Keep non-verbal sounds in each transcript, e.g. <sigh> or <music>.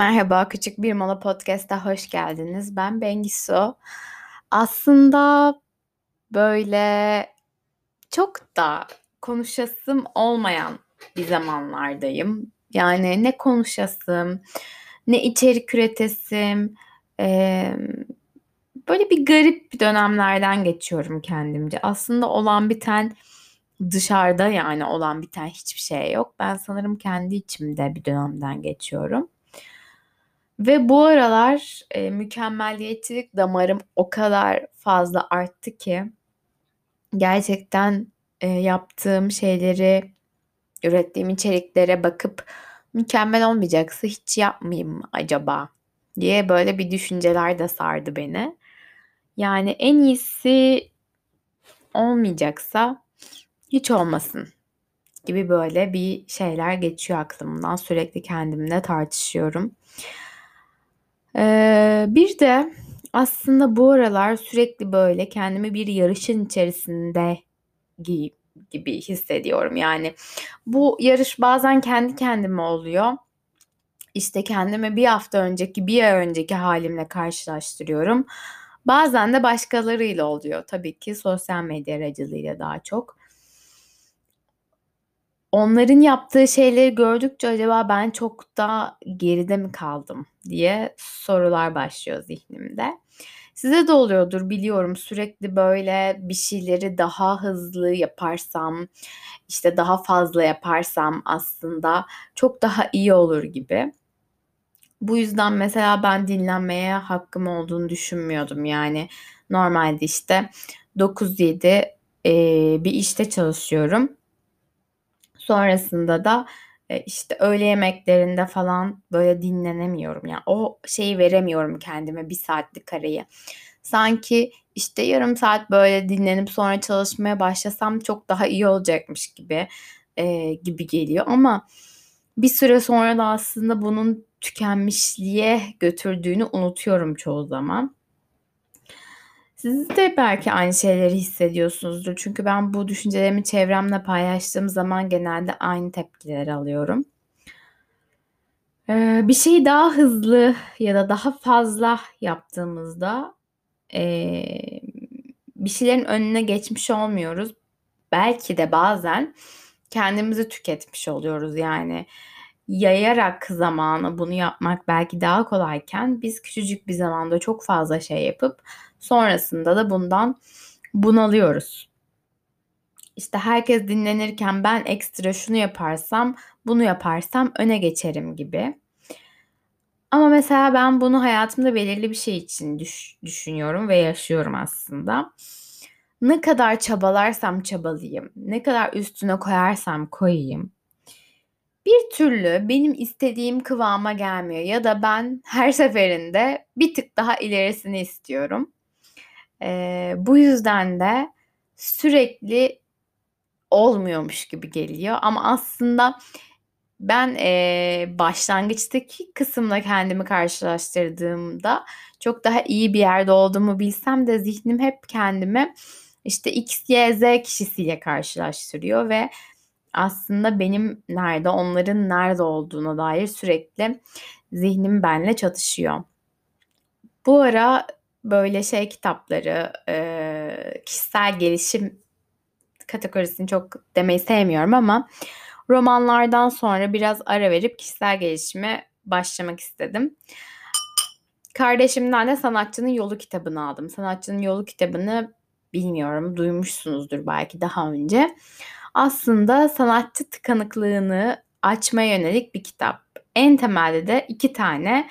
Merhaba, Küçük Bir Mola Podcast'a hoş geldiniz. Ben Bengisu. Aslında böyle çok da konuşasım olmayan bir zamanlardayım. Yani ne konuşasım, ne içerik üretesim. Ee, böyle bir garip bir dönemlerden geçiyorum kendimce. Aslında olan biten dışarıda yani olan biten hiçbir şey yok. Ben sanırım kendi içimde bir dönemden geçiyorum. Ve bu aralar e, mükemmeliyetçilik damarım o kadar fazla arttı ki gerçekten e, yaptığım şeyleri, ürettiğim içeriklere bakıp mükemmel olmayacaksa hiç yapmayayım mı acaba diye böyle bir düşünceler de sardı beni. Yani en iyisi olmayacaksa hiç olmasın gibi böyle bir şeyler geçiyor aklımdan. Sürekli kendimle tartışıyorum. Ee, bir de aslında bu aralar sürekli böyle kendimi bir yarışın içerisinde gi- gibi hissediyorum. Yani bu yarış bazen kendi kendime oluyor. İşte kendimi bir hafta önceki, bir ay önceki halimle karşılaştırıyorum. Bazen de başkalarıyla oluyor. Tabii ki sosyal medya aracılığıyla daha çok. Onların yaptığı şeyleri gördükçe acaba ben çok da geride mi kaldım diye sorular başlıyor zihnimde. Size de oluyordur biliyorum sürekli böyle bir şeyleri daha hızlı yaparsam, işte daha fazla yaparsam aslında çok daha iyi olur gibi. Bu yüzden mesela ben dinlenmeye hakkım olduğunu düşünmüyordum. Yani normalde işte 9-7 e, bir işte çalışıyorum. Sonrasında da e, işte öğle yemeklerinde falan böyle dinlenemiyorum. Yani o şeyi veremiyorum kendime bir saatlik arayı. Sanki işte yarım saat böyle dinlenip sonra çalışmaya başlasam çok daha iyi olacakmış gibi e, gibi geliyor. Ama bir süre sonra da aslında bunun tükenmişliğe götürdüğünü unutuyorum çoğu zaman. Siz de belki aynı şeyleri hissediyorsunuzdur. Çünkü ben bu düşüncelerimi çevremle paylaştığım zaman genelde aynı tepkiler alıyorum. Ee, bir şeyi daha hızlı ya da daha fazla yaptığımızda ee, bir şeylerin önüne geçmiş olmuyoruz. Belki de bazen kendimizi tüketmiş oluyoruz. Yani yayarak zamanı bunu yapmak belki daha kolayken biz küçücük bir zamanda çok fazla şey yapıp sonrasında da bundan bunalıyoruz. İşte herkes dinlenirken ben ekstra şunu yaparsam, bunu yaparsam öne geçerim gibi. Ama mesela ben bunu hayatımda belirli bir şey için düş- düşünüyorum ve yaşıyorum aslında. Ne kadar çabalarsam çabalayayım, ne kadar üstüne koyarsam koyayım, bir türlü benim istediğim kıvama gelmiyor ya da ben her <laughs> seferinde bir tık daha ilerisini istiyorum. Ee, bu yüzden de sürekli olmuyormuş gibi geliyor ama aslında ben e, başlangıçtaki kısımla kendimi karşılaştırdığımda çok daha iyi bir yerde olduğumu bilsem de zihnim hep kendimi işte X, Y, Z kişisiyle karşılaştırıyor ve aslında benim nerede, onların nerede olduğuna dair sürekli zihnim benle çatışıyor. Bu ara böyle şey kitapları, kişisel gelişim kategorisini çok demeyi sevmiyorum ama romanlardan sonra biraz ara verip kişisel gelişime başlamak istedim. Kardeşimden de Sanatçının Yolu kitabını aldım. Sanatçının Yolu kitabını bilmiyorum, duymuşsunuzdur belki daha önce aslında sanatçı tıkanıklığını açmaya yönelik bir kitap. En temelde de iki tane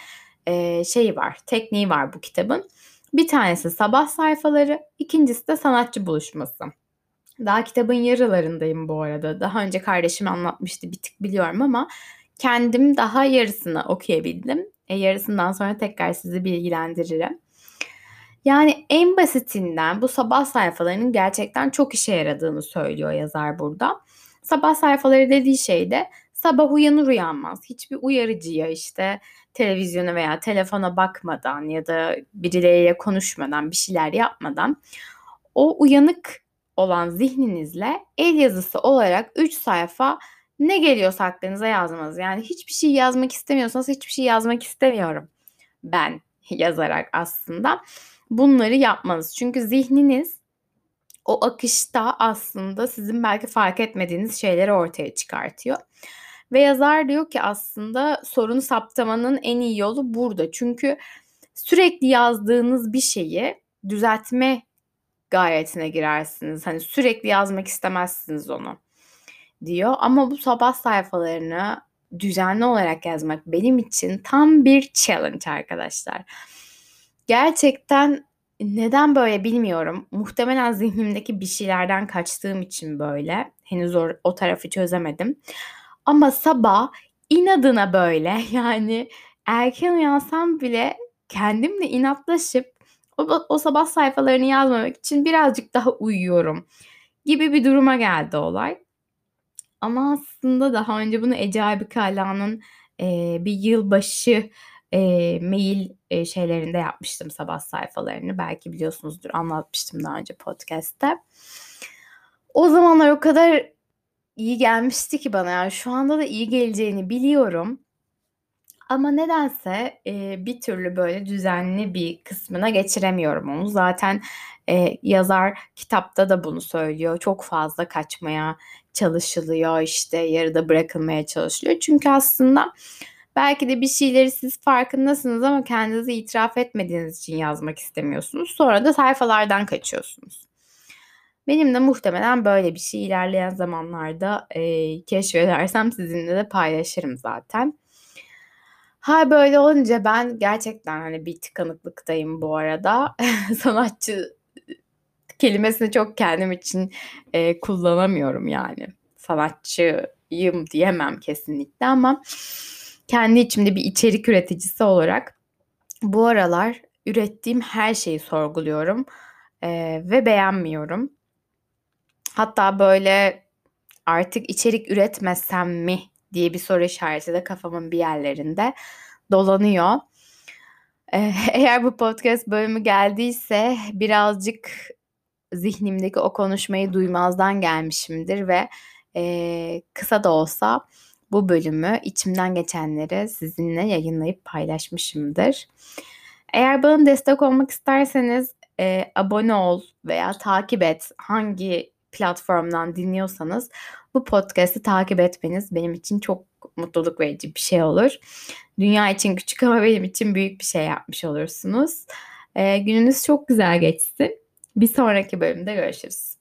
e, şey var, tekniği var bu kitabın. Bir tanesi sabah sayfaları, ikincisi de sanatçı buluşması. Daha kitabın yarılarındayım bu arada. Daha önce kardeşim anlatmıştı bir tık biliyorum ama kendim daha yarısını okuyabildim. E, yarısından sonra tekrar sizi bilgilendiririm. Yani en basitinden bu sabah sayfalarının gerçekten çok işe yaradığını söylüyor yazar burada. Sabah sayfaları dediği şey de sabah uyanır uyanmaz hiçbir uyarıcıya işte televizyona veya telefona bakmadan ya da birileriyle konuşmadan bir şeyler yapmadan o uyanık olan zihninizle el yazısı olarak 3 sayfa ne geliyorsa aklınıza yazmanız. Yani hiçbir şey yazmak istemiyorsanız hiçbir şey yazmak istemiyorum ben <laughs> yazarak aslında bunları yapmanız. Çünkü zihniniz o akışta aslında sizin belki fark etmediğiniz şeyleri ortaya çıkartıyor. Ve yazar diyor ki aslında sorunu saptamanın en iyi yolu burada. Çünkü sürekli yazdığınız bir şeyi düzeltme gayretine girersiniz. Hani sürekli yazmak istemezsiniz onu diyor. Ama bu sabah sayfalarını düzenli olarak yazmak benim için tam bir challenge arkadaşlar. Gerçekten neden böyle bilmiyorum. Muhtemelen zihnimdeki bir şeylerden kaçtığım için böyle. Henüz o, o tarafı çözemedim. Ama sabah inadına böyle <laughs> yani erken uyansam bile kendimle inatlaşıp o, o sabah sayfalarını yazmamak için birazcık daha uyuyorum gibi bir duruma geldi olay. Ama aslında daha önce bunu Ece Aybıkala'nın e, bir yılbaşı e, mail e, şeylerinde yapmıştım sabah sayfalarını. Belki biliyorsunuzdur anlatmıştım daha önce podcast'te. O zamanlar o kadar iyi gelmişti ki bana yani şu anda da iyi geleceğini biliyorum. Ama nedense e, bir türlü böyle düzenli bir kısmına geçiremiyorum onu. Zaten e, yazar kitapta da bunu söylüyor. Çok fazla kaçmaya çalışılıyor işte yarıda bırakılmaya çalışılıyor. Çünkü aslında belki de bir şeyleri siz farkındasınız ama kendinizi itiraf etmediğiniz için yazmak istemiyorsunuz. Sonra da sayfalardan kaçıyorsunuz. Benim de muhtemelen böyle bir şey ilerleyen zamanlarda e, keşfedersem sizinle de paylaşırım zaten. Ha böyle olunca ben gerçekten hani bir tıkanıklıktayım bu arada. <laughs> Sanatçı kelimesini çok kendim için e, kullanamıyorum yani. Sanatçıyım diyemem kesinlikle ama kendi içimde bir içerik üreticisi olarak bu aralar ürettiğim her şeyi sorguluyorum e, ve beğenmiyorum. Hatta böyle artık içerik üretmesem mi diye bir soru işareti de kafamın bir yerlerinde dolanıyor. <laughs> Eğer bu podcast bölümü geldiyse birazcık zihnimdeki o konuşmayı duymazdan gelmişimdir ve e, kısa da olsa bu bölümü içimden geçenleri sizinle yayınlayıp paylaşmışımdır. Eğer bana destek olmak isterseniz e, abone ol veya takip et hangi platformdan dinliyorsanız bu podcast'i takip etmeniz benim için çok mutluluk verici bir şey olur. Dünya için küçük ama benim için büyük bir şey yapmış olursunuz. E, gününüz çok güzel geçsin. Bir sonraki bölümde görüşürüz.